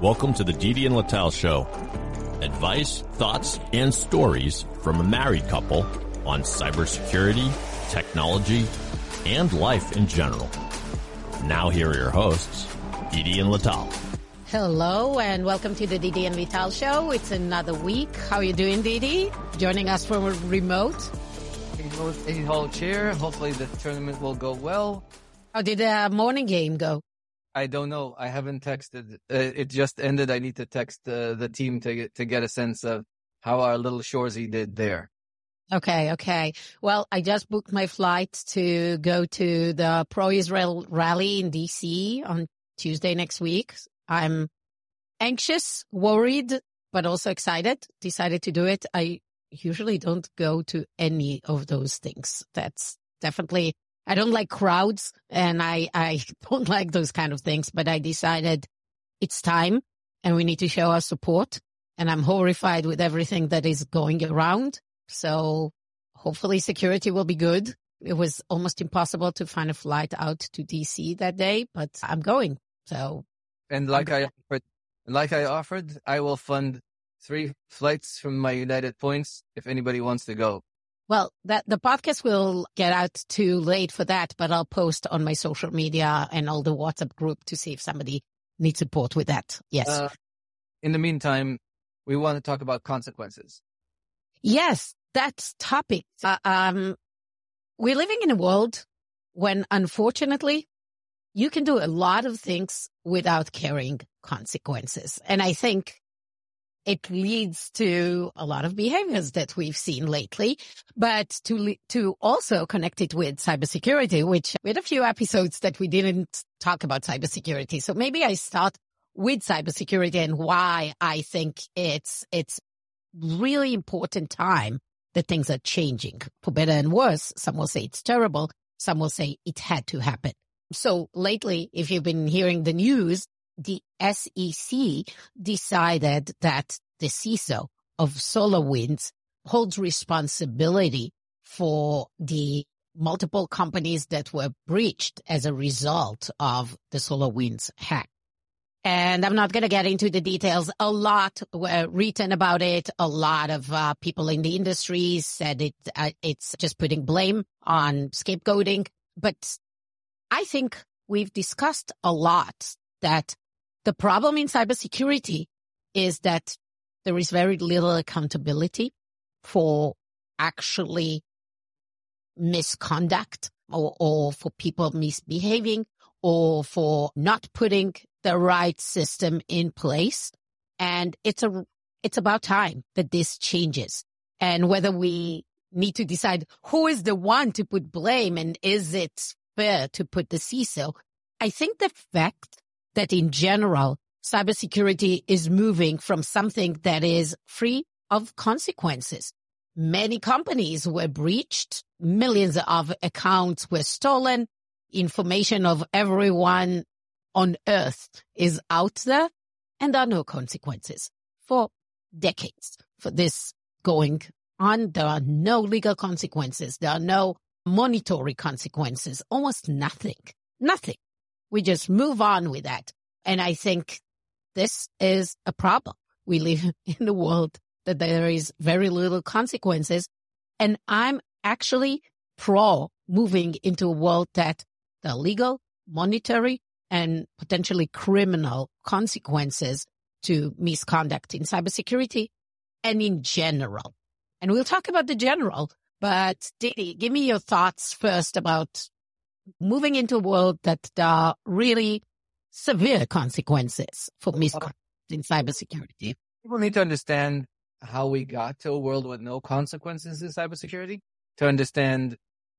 Welcome to the Didi and Lital Show. Advice, thoughts, and stories from a married couple on cybersecurity, technology, and life in general. Now here are your hosts, Didi and Lital. Hello and welcome to the Didi and Lital show. It's another week. How are you doing, Didi? Joining us from a remote. A whole chair. Hopefully the tournament will go well. How did the morning game go? I don't know. I haven't texted. Uh, it just ended. I need to text uh, the team to get, to get a sense of how our little Shorzy did there. Okay, okay. Well, I just booked my flight to go to the Pro Israel rally in DC on Tuesday next week. I'm anxious, worried, but also excited. Decided to do it. I usually don't go to any of those things. That's definitely, I don't like crowds and I, I don't like those kind of things, but I decided it's time and we need to show our support. And I'm horrified with everything that is going around. So hopefully security will be good. It was almost impossible to find a flight out to DC that day, but I'm going. So and like I offered, like I offered, I will fund three flights from my United points if anybody wants to go. Well, that the podcast will get out too late for that, but I'll post on my social media and all the WhatsApp group to see if somebody needs support with that. Yes. Uh, in the meantime, we want to talk about consequences. Yes, that's topic. Uh, um, we're living in a world when unfortunately you can do a lot of things without carrying consequences. And I think it leads to a lot of behaviors that we've seen lately, but to, to also connect it with cybersecurity, which we had a few episodes that we didn't talk about cybersecurity. So maybe I start with cybersecurity and why I think it's, it's really important time that things are changing for better and worse. Some will say it's terrible. Some will say it had to happen. So lately, if you've been hearing the news, the SEC decided that the CISO of SolarWinds holds responsibility for the multiple companies that were breached as a result of the SolarWinds hack. And I'm not going to get into the details. A lot were written about it. A lot of uh, people in the industry said it. Uh, it's just putting blame on scapegoating. But I think we've discussed a lot that the problem in cybersecurity is that there is very little accountability for actually misconduct or, or for people misbehaving or for not putting the right system in place. And it's a, it's about time that this changes and whether we need to decide who is the one to put blame and is it fair to put the CISO. I think the fact that in general, cybersecurity is moving from something that is free of consequences. Many companies were breached. Millions of accounts were stolen. Information of everyone on earth is out there and there are no consequences for decades for this going on. There are no legal consequences. There are no monetary consequences, almost nothing, nothing. We just move on with that. And I think this is a problem. We live in a world that there is very little consequences. And I'm actually pro moving into a world that the legal, monetary, and potentially criminal consequences to misconduct in cybersecurity and in general. And we'll talk about the general but Didi, give me your thoughts first about moving into a world that there are really severe consequences for misconduct in cybersecurity. People need to understand how we got to a world with no consequences in cybersecurity. To understand,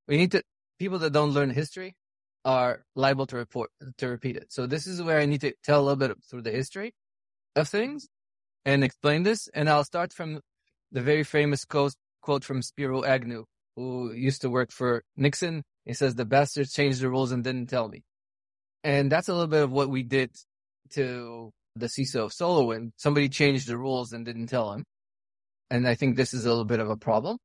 we need to, people that don't learn history are liable to report, to repeat it. So this is where I need to tell a little bit through the history of things and explain this. And I'll start from the very famous quote quote from Spiro Agnew, who used to work for Nixon. He says, the bastards changed the rules and didn't tell me. And that's a little bit of what we did to the CISO of SolarWind. Somebody changed the rules and didn't tell him. And I think this is a little bit of a problem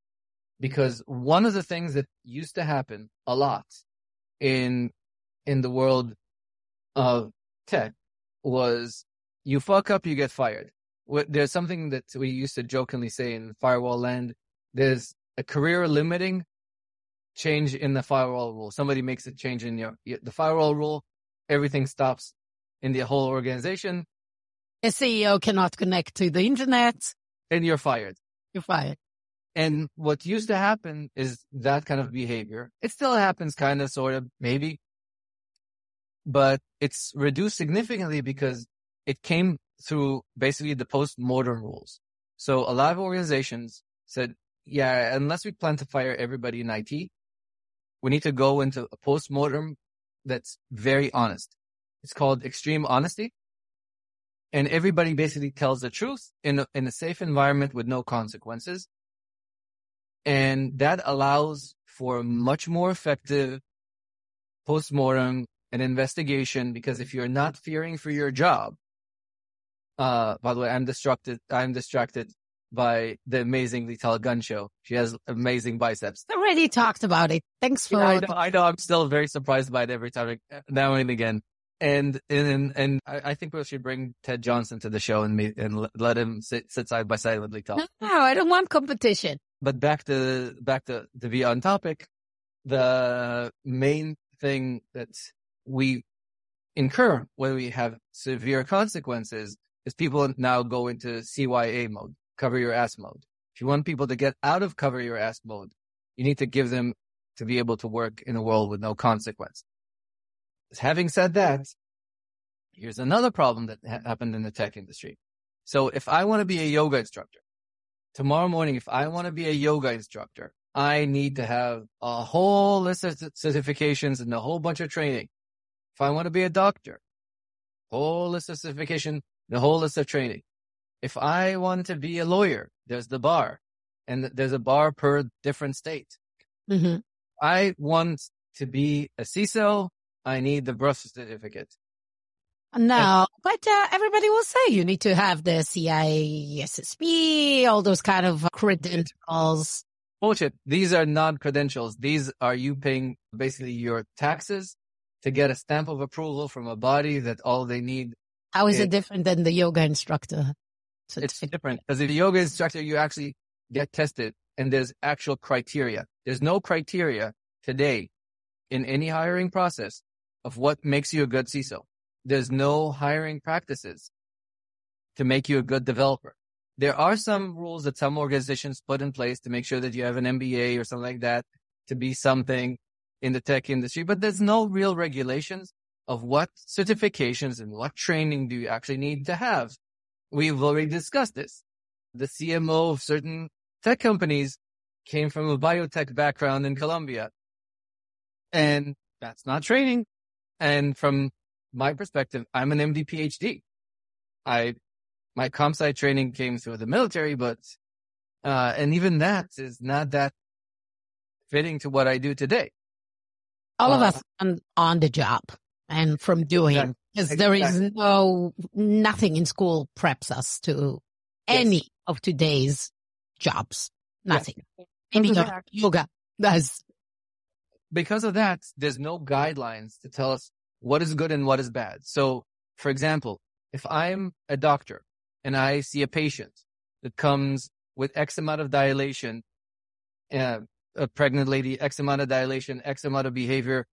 because one of the things that used to happen a lot in, in the world of tech was you fuck up, you get fired. There's something that we used to jokingly say in firewall land. There's a career limiting change in the firewall rule. Somebody makes a change in your, the firewall rule. Everything stops in the whole organization. A CEO cannot connect to the internet. And you're fired. You're fired. And what used to happen is that kind of behavior. It still happens kind of, sort of, maybe, but it's reduced significantly because it came through basically the post-mortem rules. So a lot of organizations said, yeah, unless we plan to fire everybody in IT, we need to go into a post-mortem that's very honest. It's called extreme honesty. And everybody basically tells the truth in a, in a safe environment with no consequences. And that allows for much more effective post-mortem and investigation because if you're not fearing for your job, uh, by the way, I'm distracted, I'm distracted by the amazingly tall gun show. She has amazing biceps. Already talked about it. Thanks for. Yeah, I, know, I know. I'm still very surprised by it every time, now and again. And and and I, think we should bring Ted Johnson to the show and meet and let him sit, sit side by side with Lee No, I don't want competition. But back to back to to be on topic. The main thing that we incur when we have severe consequences is people now go into CYA mode cover your ass mode. If you want people to get out of cover your ass mode, you need to give them to be able to work in a world with no consequence. Having said that, here's another problem that ha- happened in the tech industry. So if I want to be a yoga instructor, tomorrow morning, if I want to be a yoga instructor, I need to have a whole list of certifications and a whole bunch of training. If I want to be a doctor, whole list of certification, the whole list of training. If I want to be a lawyer, there's the bar and there's a bar per different state. Mm-hmm. I want to be a CISO. I need the birth certificate. No, but uh, everybody will say you need to have the CISSP, all those kind of credentials. Bullshit. These are not credentials. These are you paying basically your taxes to get a stamp of approval from a body that all they need. How is, is it different than the yoga instructor? So it's different because if the yoga instructor, you actually get tested and there's actual criteria. There's no criteria today in any hiring process of what makes you a good CISO. There's no hiring practices to make you a good developer. There are some rules that some organizations put in place to make sure that you have an MBA or something like that to be something in the tech industry, but there's no real regulations of what certifications and what training do you actually need to have We've already discussed this. The CMO of certain tech companies came from a biotech background in Colombia. And that's not training. And from my perspective, I'm an MD PhD. I, my ComSci training came through the military, but, uh, and even that is not that fitting to what I do today. All uh, of us on, on the job and from doing because there is no, nothing in school preps us to any yes. of today's jobs. Nothing. Yes. Maybe yoga does. Because of that, there's no guidelines to tell us what is good and what is bad. So, for example, if I'm a doctor and I see a patient that comes with X amount of dilation, uh, a pregnant lady, X amount of dilation, X amount of behavior,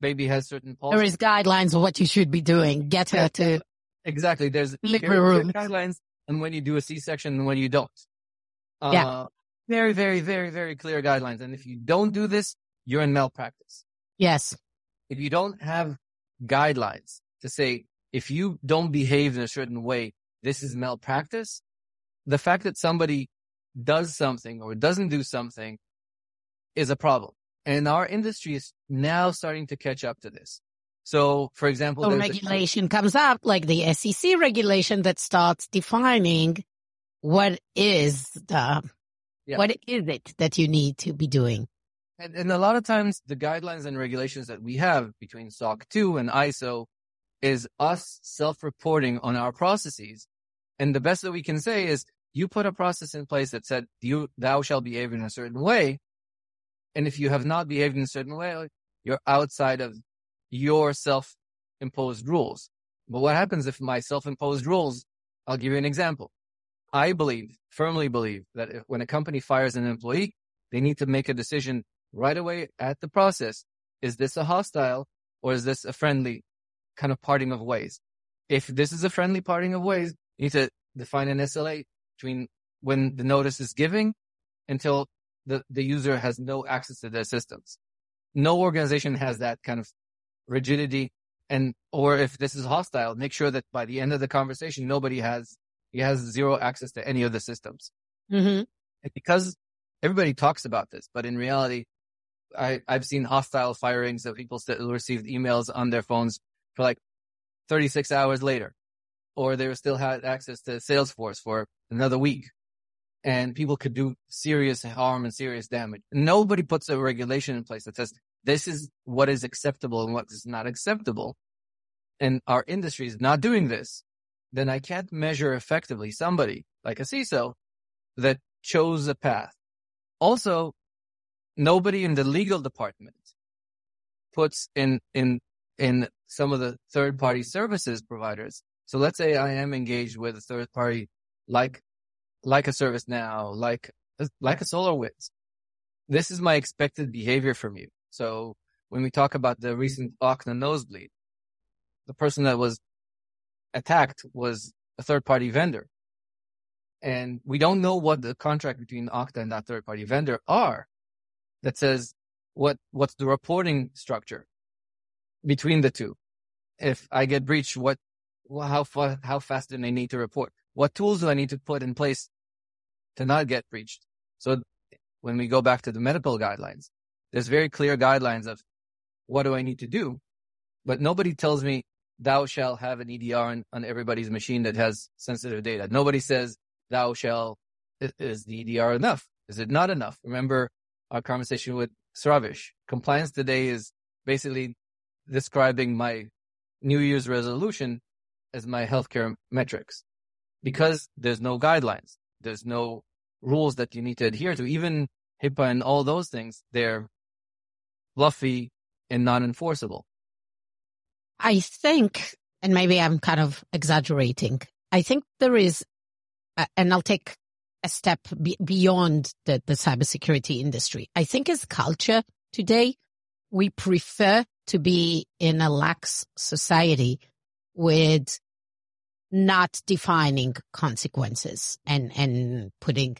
baby has certain pulse. There is guidelines of what you should be doing. Get her to exactly. There's room. guidelines, and when you do a C-section, and when you don't. Uh, yeah. Very, very, very, very clear guidelines. And if you don't do this, you're in malpractice. Yes. If you don't have guidelines to say if you don't behave in a certain way, this is malpractice. The fact that somebody does something or doesn't do something is a problem. And our industry is now starting to catch up to this. So, for example, so regulation a- comes up like the SEC regulation that starts defining what is the, yeah. what is it that you need to be doing? And, and a lot of times the guidelines and regulations that we have between SOC 2 and ISO is us self-reporting on our processes. And the best that we can say is you put a process in place that said you, thou shall behave in a certain way. And if you have not behaved in a certain way, you're outside of your self self-imposed rules. But what happens if my self-imposed rules, I'll give you an example. I believe, firmly believe that if, when a company fires an employee, they need to make a decision right away at the process. Is this a hostile or is this a friendly kind of parting of ways? If this is a friendly parting of ways, you need to define an SLA between when the notice is giving until the, the user has no access to their systems. No organization has that kind of rigidity. And, or if this is hostile, make sure that by the end of the conversation, nobody has, he has zero access to any of the systems. Mm-hmm. because everybody talks about this, but in reality, I, I've seen hostile firings of people that received emails on their phones for like 36 hours later, or they still had access to Salesforce for another week and people could do serious harm and serious damage. Nobody puts a regulation in place that says this is what is acceptable and what is not acceptable. And our industry is not doing this. Then I can't measure effectively somebody like a CISO that chose a path. Also, nobody in the legal department puts in, in, in some of the third party services providers. So let's say I am engaged with a third party like like a ServiceNow, like uh, like a SolarWinds. This is my expected behavior from you. So when we talk about the recent Okta nosebleed, the person that was attacked was a third party vendor. And we don't know what the contract between Okta and that third party vendor are that says what, what's the reporting structure between the two. If I get breached, what, how far, how fast do I need to report? What tools do I need to put in place to not get breached? So when we go back to the medical guidelines, there's very clear guidelines of what do I need to do, but nobody tells me thou shall have an EDR on, on everybody's machine that has sensitive data. Nobody says thou shall is the EDR enough? Is it not enough? Remember our conversation with Sravish. Compliance today is basically describing my New Year's resolution as my healthcare metrics because there's no guidelines. There's no rules that you need to adhere to. Even HIPAA and all those things, they're fluffy and non-enforceable. I think, and maybe I'm kind of exaggerating. I think there is, and I'll take a step be- beyond the, the cybersecurity industry. I think as culture today, we prefer to be in a lax society with not defining consequences and, and putting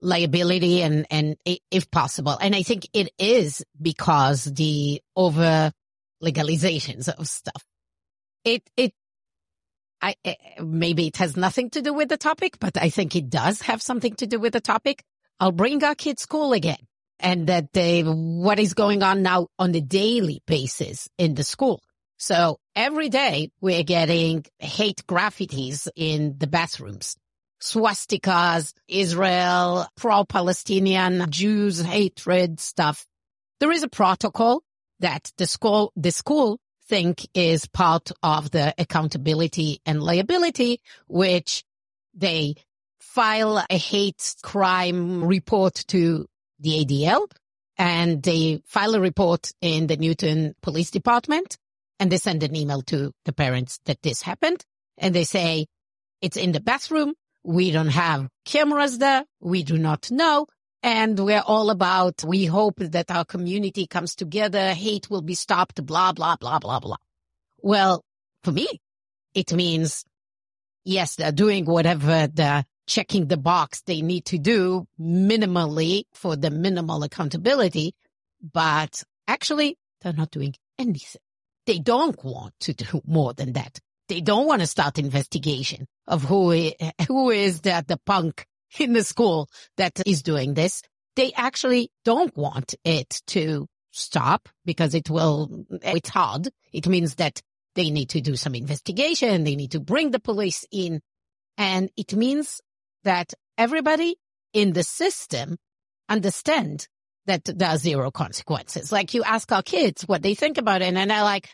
liability and, and if possible. And I think it is because the over legalizations of stuff. It, it, I, eh, maybe it has nothing to do with the topic, but I think it does have something to do with the topic. I'll bring our kids school again and that they, what is going on now on a daily basis in the school. So every day we're getting hate graffitis in the bathrooms. Swastikas, Israel, pro-Palestinian, Jews, hatred stuff. There is a protocol that the school, the school think is part of the accountability and liability, which they file a hate crime report to the ADL and they file a report in the Newton Police Department and they send an email to the parents that this happened and they say it's in the bathroom. We don't have cameras there. We do not know. And we're all about, we hope that our community comes together. Hate will be stopped, blah, blah, blah, blah, blah. Well, for me, it means, yes, they're doing whatever the checking the box they need to do minimally for the minimal accountability, but actually they're not doing anything. They don't want to do more than that. They don't want to start investigation of who is, who is the, the punk in the school that is doing this. They actually don't want it to stop because it will, it's hard. It means that they need to do some investigation. They need to bring the police in. And it means that everybody in the system understand that are zero consequences. Like you ask our kids what they think about it and they're like,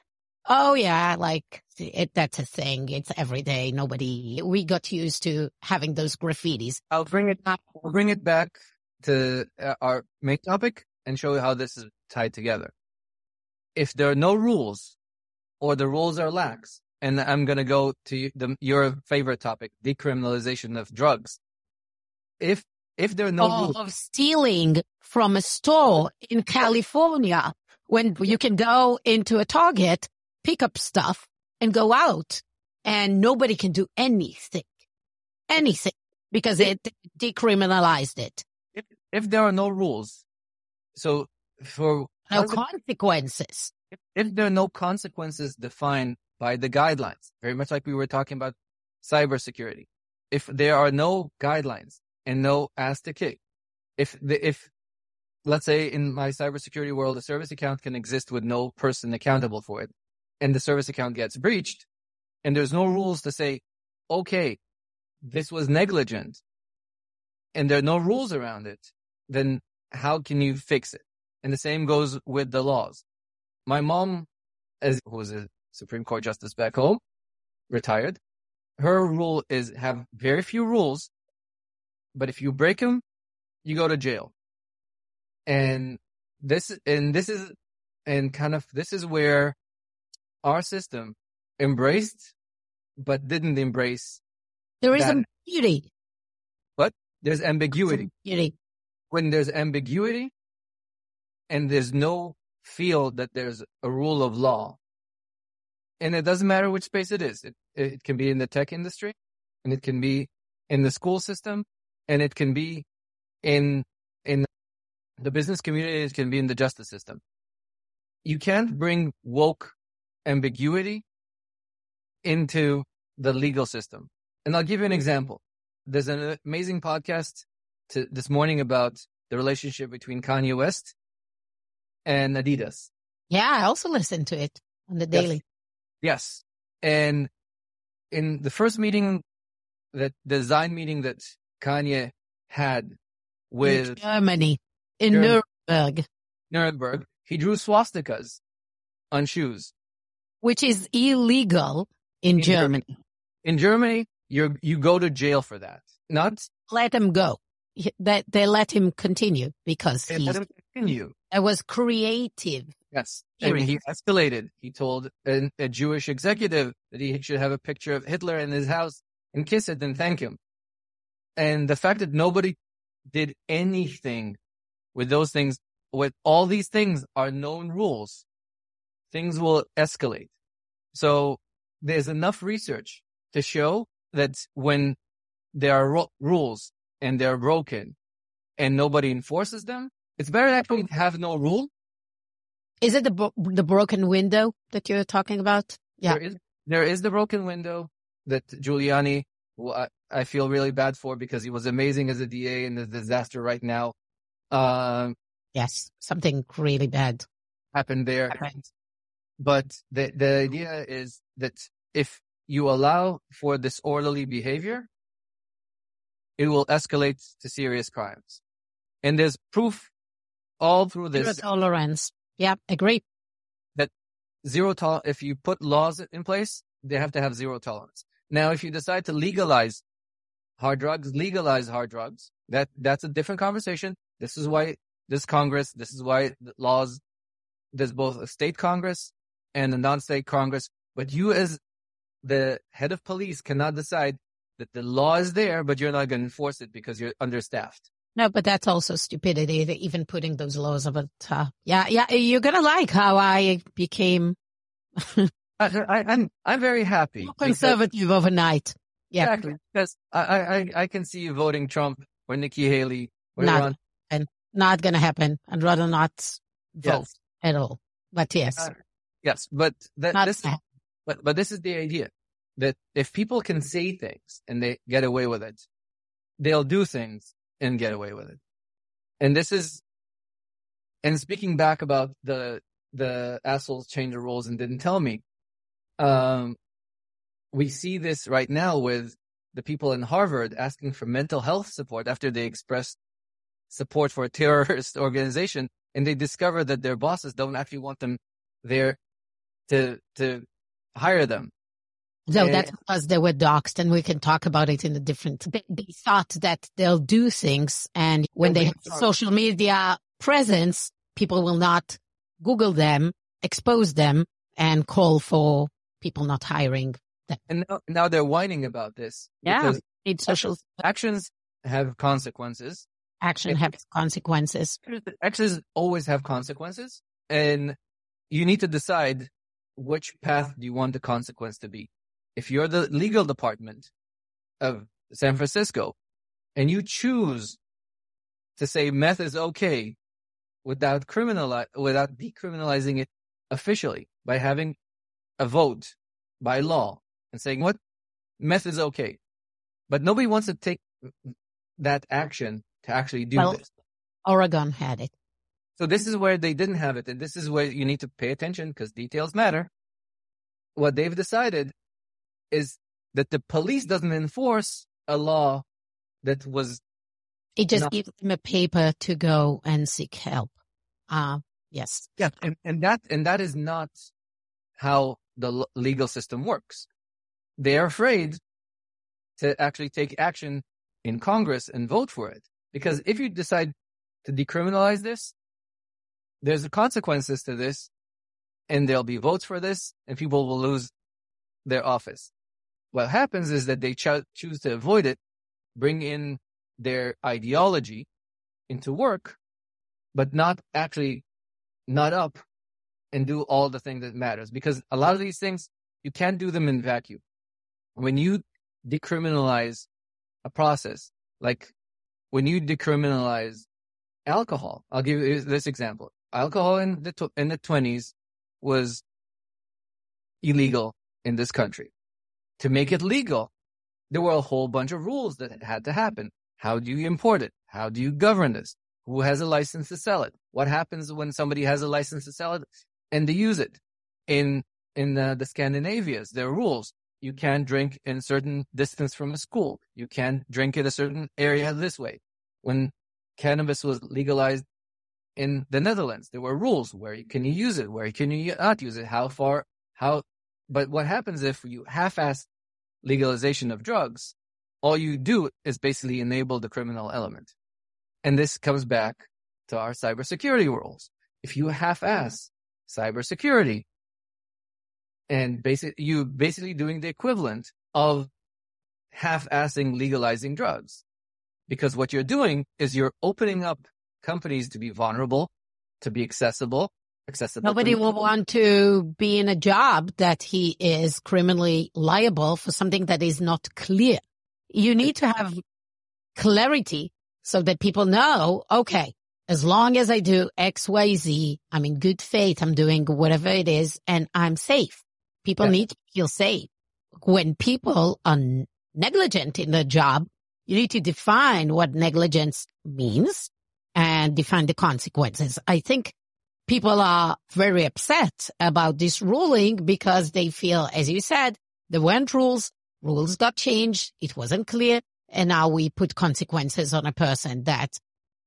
Oh yeah, like it, that's a thing. It's every day. Nobody, we got used to having those graffitis. I'll bring it, I'll bring it back to uh, our main topic and show you how this is tied together. If there are no rules or the rules are lax. And I'm going to go to the, your favorite topic, decriminalization of drugs. If, if there are no Or rules, of stealing from a store in California when you can go into a Target, pick up stuff and go out and nobody can do anything, anything because it decriminalized it. if, if there are no rules, so for No consequences. if, if there are no consequences defined by the guidelines, very much like we were talking about cybersecurity, if there are no guidelines and no ass to kick, if the, if let's say in my cybersecurity world, a service account can exist with no person accountable for it, and the service account gets breached, and there's no rules to say, okay, this was negligent, and there are no rules around it, then how can you fix it? And the same goes with the laws my mom, as who was a Supreme Court justice back home, retired. Her rule is have very few rules, but if you break them, you go to jail. And this, and this is, and kind of, this is where our system embraced, but didn't embrace. There is That- ambiguity. But there's ambiguity. Ambiguity. When there's ambiguity and there's no feel that there's a rule of law, and it doesn't matter which space it is. It, it can be in the tech industry and it can be in the school system and it can be in, in the business community. It can be in the justice system. You can't bring woke ambiguity into the legal system. And I'll give you an example. There's an amazing podcast to, this morning about the relationship between Kanye West and Adidas. Yeah, I also listen to it on the Yes. daily. Yes. And in the first meeting that the design meeting that Kanye had in with Germany, in Germany. Nuremberg, Nuremberg, he drew swastikas on shoes. which is illegal in, In Germany. Germany. In Germany, you you go to jail for that. Not Let him go. That they let him continue because and he let him continue. it was creative. Yes. And he escalated. He told a, a Jewish executive that he should have a picture of Hitler in his house and kiss it and thank him. And the fact that nobody did anything with those things, with all these things are known rules, things will escalate. So there's enough research to show that when there are ru- rules and they're broken and nobody enforces them, it's better actually to have no rule Is it the the broken window that you're talking about? Yeah. There is there is the broken window that Giuliani, who I, I feel really bad for because he was amazing as a DA in the disaster right now, um, Yes, something really bad. happened there. happened. But the the idea is that if you allow for disorderly behavior, it will escalate to serious crimes. And there's proof all through Zero this tolerance. Yeah, agree. That zero tol if you put laws in place, they have to have zero tolerance. Now, if you decide to legalize hard drugs, legalize hard drugs, that, that's a different conversation. This is why this Congress, this is why laws, there's both a state Congress and a non-state Congress, but you as the head of police cannot decide that the law is there, but you're not going to enforce it because you're understaffed. No, but that's also stupidity, even putting those laws of it. Uh, yeah, yeah, you're gonna like how I became I, I, I'm, I'm very happy. because- conservative overnight. Yeah. Exactly. Because I, I, I- can see you voting Trump or Nikki Haley or Not- Ron. Not gonna happen. I'd rather not vote Yes. at all. But yes, Uh, Yes. But that, not this, bad. but, but this is the idea that if people can say things and they get away with it, they'll do things and get away with it. And this is, and speaking back about the, the assholes change the rules and didn't tell me, um, we see this right now with the people in Harvard asking for mental health support after they expressed support for a terrorist organization and they discover that their bosses don't actually want them there to, to hire them. So that's because they were doxxed and we can talk about it in a different, they, they thought that they'll do things and when they have social media presence, people will not Google them, expose them and call for people not hiring them. And now, now they're whining about this. Yeah. It's social actions have consequences. action has consequences. Actions always have consequences. And you need to decide which path do you want the consequence to be. If you're the legal department of San Francisco and you choose to say meth is okay without criminali- without decriminalizing it officially by having a vote by law and saying what meth is okay, but nobody wants to take that action to actually do Well- this. Oregon had it. So this is where they didn't have it, and this is where you need to pay attention because details matter. What they've decided is that the police doesn't enforce a law that was It just No. gives them a paper to go and seek help. Uh, yes. yeah, and, and that and that is not how the legal system works. They are afraid to actually take action in Congress and vote for it because if you decide to decriminalize this, there's consequences to this, and there'll be votes for this, and people will lose their office. What happens is that they cho- choose to avoid it, bring in their ideology into work, but not actually not up and do all the things that matters. Because a lot of these things, you can't do them in vacuum. When you decriminalize a process, like when you decriminalize alcohol, I'll give you this example. Alcohol in the, in the twenties was illegal in this country. To make it legal, there were a whole bunch of rules that had to happen. How do you import it? How do you govern this? Who has a license to sell it? What happens when somebody has a license to sell it and they use it? In in the, Scandinavias, there are rules. You can't drink in certain distance from a school. You can't drink in a certain area this way. When cannabis was legalized in the Netherlands, there were rules. Where can you use it? Where can you not use it? How far? How? But what happens if you half-ass legalization of drugs? All you do is basically enable the criminal element. And this comes back to our cybersecurity rules. If you half-ass cybersecurity and basic, you basically doing the equivalent of half-assing legalizing drugs. Because what you're doing is you're opening up companies to be vulnerable, to be accessible, accessible. Nobody will want to be in a job that he is criminally liable for something that is not clear. You need to have clarity so that people know, okay, as long as I do X, Y, Z, I'm in good faith. I'm doing whatever it is and I'm safe. People Yeah. need to feel safe. When people are negligent in their job, you need to define what negligence means and define the consequences. I think people are very upset about this ruling because they feel, as you said, there weren't rules, rules got changed, it wasn't clear, and now we put consequences on a person that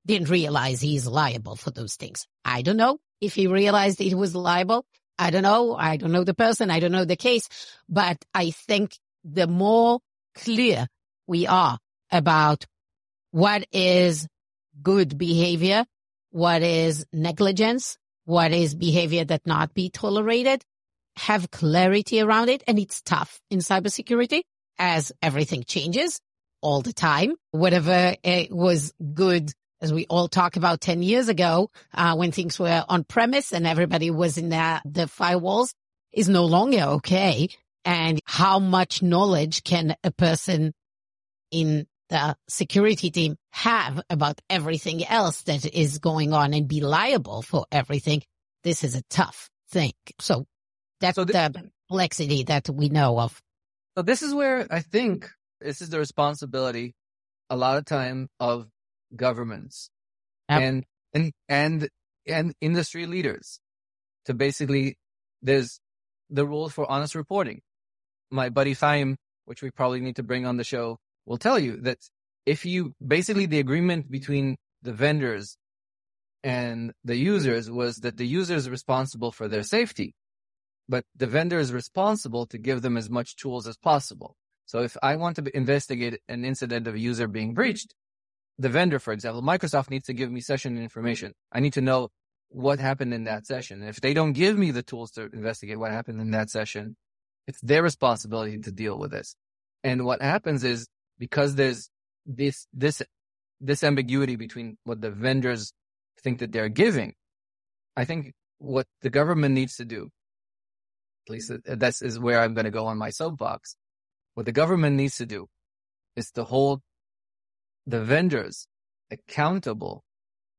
didn't realize he's liable for those things. I don't know if he realized he was liable. I don't know. I don't know the person. I don't know the case, but I think the more clear we are about what is good behavior, what is negligence, what is behavior that not be tolerated, have clarity around it. And it's tough in cybersecurity as everything changes all the time. Whatever it was good, as we all talk about 10 years ago, uh, when things were on premise and everybody was in the, the firewalls is no longer okay. And how much knowledge can a person in the security team have about everything else that is going on and be liable for everything. This is a tough thing. So that's So thi- the complexity that we know of. So this is where I think this is the responsibility a lot of time of governments Yep. and, and, and, and industry leaders to basically, there's the rules for honest reporting. My buddy Chaim, which we probably need to bring on the show, will tell you that if you basically the agreement between the vendors and the users was that the user is responsible for their safety, but the vendor is responsible to give them as much tools as possible. So if I want to investigate an incident of a user being breached, the vendor, for example, Microsoft needs to give me session information. I need to know what happened in that session. And if they don't give me the tools to investigate what happened in that session, it's their responsibility to deal with this. And what happens is because there's this, this, this ambiguity between what the vendors think that they're giving, I think what the government needs to do, at least this is where I'm going to go on my soapbox. What the government needs to do is to hold the vendors accountable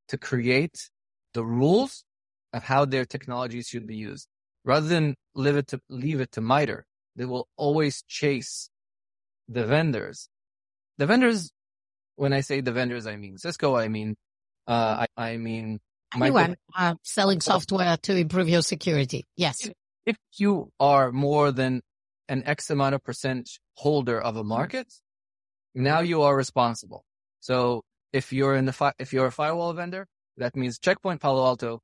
to create the rules of how their technologies should be used rather than leave it to leave it to MITRE. They will always chase the vendors. The vendors, when I say the vendors, I mean Cisco, I mean, uh, I, I mean, anyone uh, selling software to improve your security. Yes. If you are more than an X amount of percent holder of a market, now you are responsible. So if you're in the fi- if you're a firewall vendor, that means Checkpoint, Palo Alto,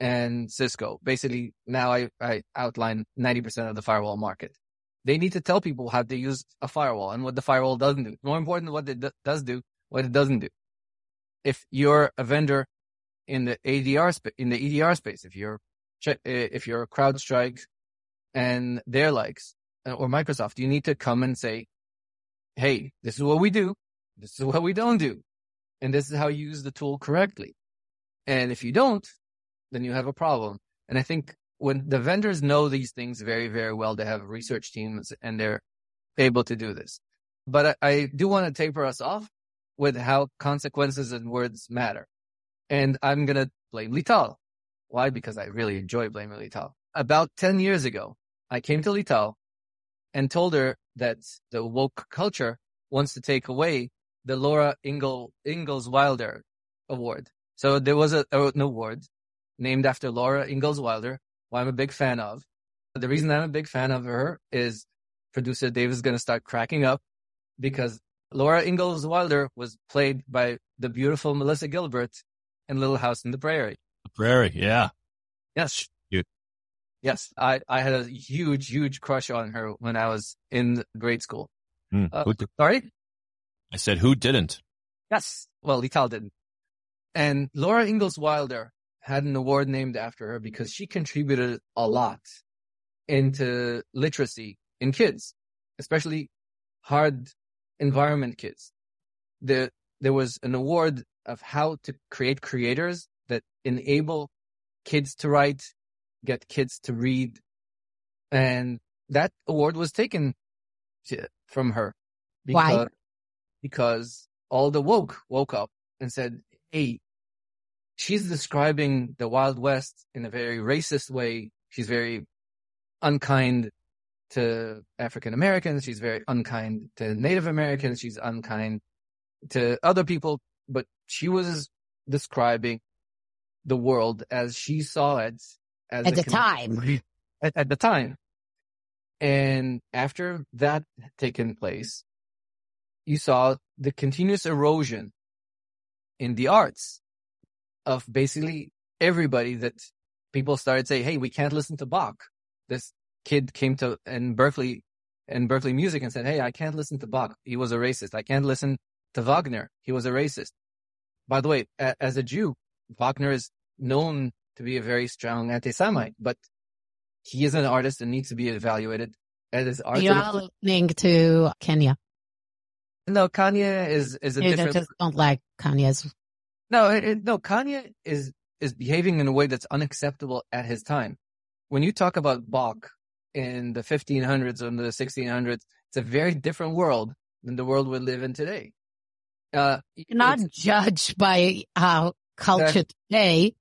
and Cisco. Basically, now I, I outline 90% of the firewall market. They need to tell people how to use a firewall and what the firewall doesn't do. More important than what it does do, what it doesn't do. If you're a vendor in the ADR sp- in the EDR space, if you're if you're CrowdStrike and their likes uh, or Microsoft, you need to come and say, "Hey, this is what we do. This is what we don't do, and this is how you use the tool correctly." And if you don't, then you have a problem. And I think when the vendors know these things very, very well, they have research teams and they're able to do this. But I, I do want to taper us off with how consequences and words matter. And I'm going to blame Lital. Why? Because I really enjoy blaming Lital. About 10 years ago, I came to Lital and told her that the woke culture wants to take away the Laura Ingle, Ingalls Wilder award. So there was a, an award named after Laura Ingalls Wilder, who I'm a big fan of. The reason I'm a big fan of her is producer Dave is going to start cracking up because Laura Ingalls Wilder was played by the beautiful Melissa Gilbert in Little House in the Prairie. The Prairie, yeah. Yes. Yes. I, I had a huge, huge crush on her when I was in grade school. Hmm. Uh, sorry? I said, who didn't? Yes. Well, Lital didn't. And Laura Ingalls Wilder had an award named after her because she contributed a lot into literacy in kids, especially hard environment kids. The, there was an award of how to create creators that enable kids to write, get kids to read. And that award was taken from her. Because, Why? Because all the woke woke up and said, Hey, she's describing the Wild West in a very racist way. She's very unkind to African Americans. She's very unkind to Native Americans. She's unkind to other people, but she was describing the world as she saw it at the time. At, at the time. And after that had taken place, you saw the continuous erosion in the arts of basically everybody that people started saying, Hey, we can't listen to Bach. This kid came to in Berklee in Berklee music and said, Hey, I can't listen to Bach. He was a racist. I can't listen to Wagner. He was a racist. By the way, a- as a Jew, Wagner is known to be a very strong anti-Semite, but he is an artist and needs to be evaluated as art. You are listening to Kanye. No, Kanye is is a you different. just don't like Kanye's No, it, it- no, Kanye is is behaving in a way that's unacceptable at his time. When you talk about Bach in the 1500s or the 1600s, it's a very different world than the world we live in today. Uh, You're not it's- judged by how culture today.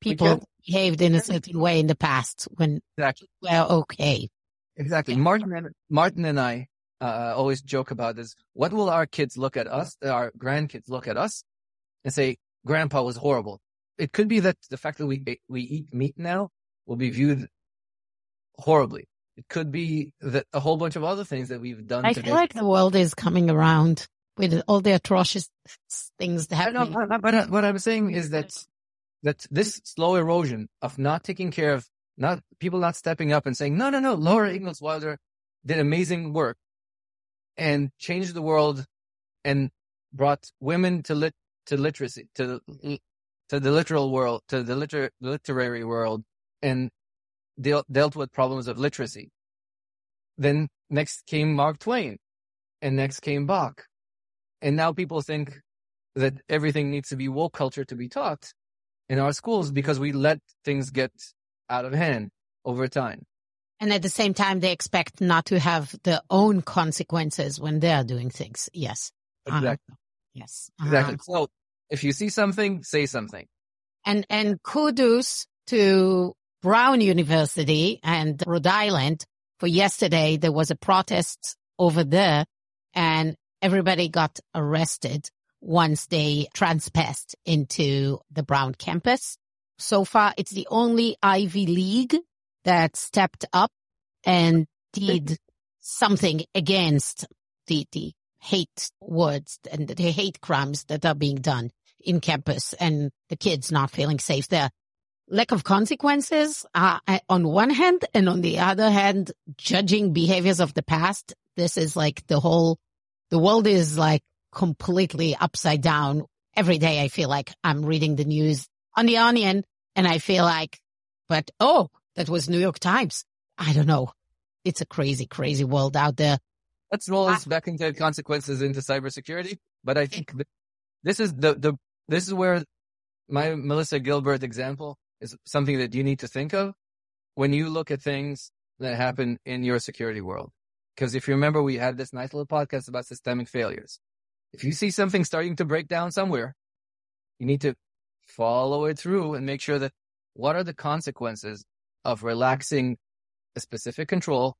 People behaved in a certain way in the past when exactly. we're okay. Exactly. Martin and, Martin and I uh, always joke about this. What will our kids look at us, our grandkids look at us and say, grandpa was horrible. It could be that the fact that we, we eat meat now will be viewed horribly. It could be that a whole bunch of other things that we've done I today. feel like the world is coming around with all the atrocious things that happen. but, but what I'm saying is that that this slow erosion of not taking care of not people not stepping up and saying, no, no, no, Laura Ingalls Wilder did amazing work and changed the world and brought women to lit to literacy to to the literal world, to the liter- literary world and deal, dealt with problems of literacy. Then next came Mark Twain and next came Bach. And now people think that everything needs to be woke culture to be taught in our schools because we let things get out of hand over time. And at the same time, they expect not to have their own consequences when they are doing things. Yes. Exactly. Uh-huh. Yes. Uh-huh. Exactly. So if you see something, say something. And, and kudos to Brown University and Rhode Island for yesterday. There was a protest over there and everybody got arrested once they transpassed into the Brown campus. So far, it's the only Ivy League that stepped up and did something against the, the hate words and the hate crimes that are being done in campus and the kids not feeling safe there. Lack of consequences uh, on one hand and on the other hand, judging behaviors of the past. This is like the whole, the world is like completely upside down. Every day I feel like I'm reading the news on the onion and I feel like, but oh, that was New York Times. I don't know. It's a crazy, crazy world out there. Let's roll us back into consequences into cybersecurity. But I think this is the, the, this is where my Melissa Gilbert example is something that you need to think of when you look at things that happen in your security world. Because if you remember, we had this nice little podcast about systemic failures. If you see something starting to break down somewhere, you need to follow it through and make sure that what are the consequences of relaxing a specific control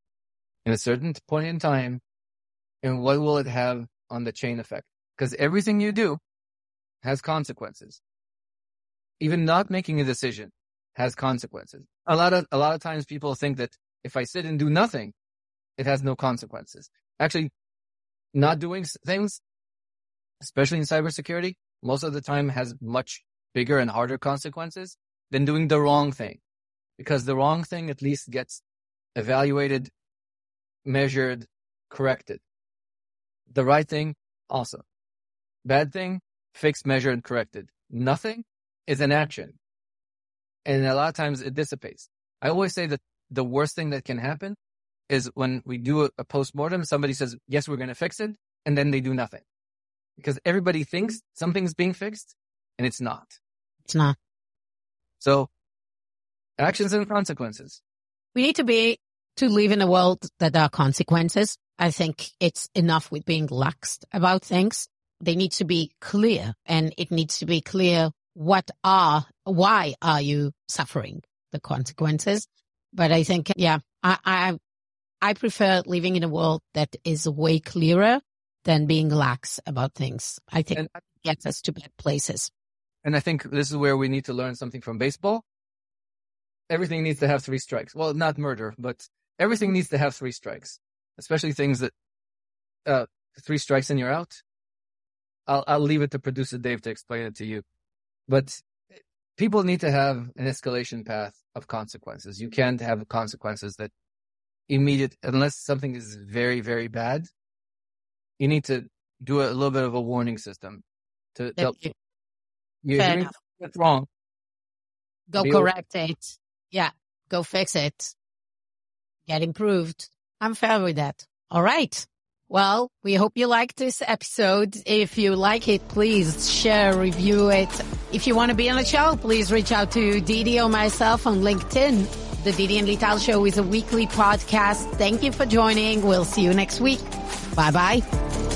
in a certain point in time and what will it have on the chain effect? Because everything you do has consequences. Even not making a decision has consequences. A lot of, a lot of times people think that if I sit and do nothing, it has no consequences. Actually, not doing things, especially in cybersecurity, most of the time has much bigger and harder consequences than doing the wrong thing. Because the wrong thing at least gets evaluated, measured, corrected. The right thing, also. Bad thing, fixed, measured, corrected. Nothing is an action. And a lot of times it dissipates. I always say that the worst thing that can happen is when we do a, a post-mortem, somebody says, yes, we're going to fix it. And then they do nothing because everybody thinks something's being fixed and it's not. It's not. So actions and consequences. We need to be, to live in a world that there are consequences. I think it's enough with being lax about things. They need to be clear and it needs to be clear what are, why are you suffering the consequences? But I think, yeah, I, I, I prefer living in a world that is way clearer than being lax about things. I think and, gets us to bad places. And I think this is where we need to learn something from baseball. Everything needs to have three strikes. Well, not murder, but everything needs to have three strikes, especially things that, uh, three strikes and you're out. I'll, I'll leave it to producer Dave to explain it to you. But people need to have an escalation path of consequences. You can't have consequences that immediate, unless something is very, very bad, you need to do a little bit of a warning system to help you. You hear what's wrong. Go Be correct it. Yeah. Go fix it. Get improved. I'm fair with that. All right. Well, we hope you liked this episode. If you like it, please share, review it. If you want to be on the show, please reach out to Didi or myself on LinkedIn. The Didi and Lital Show is a weekly podcast. Thank you for joining. We'll see you next week. Bye bye.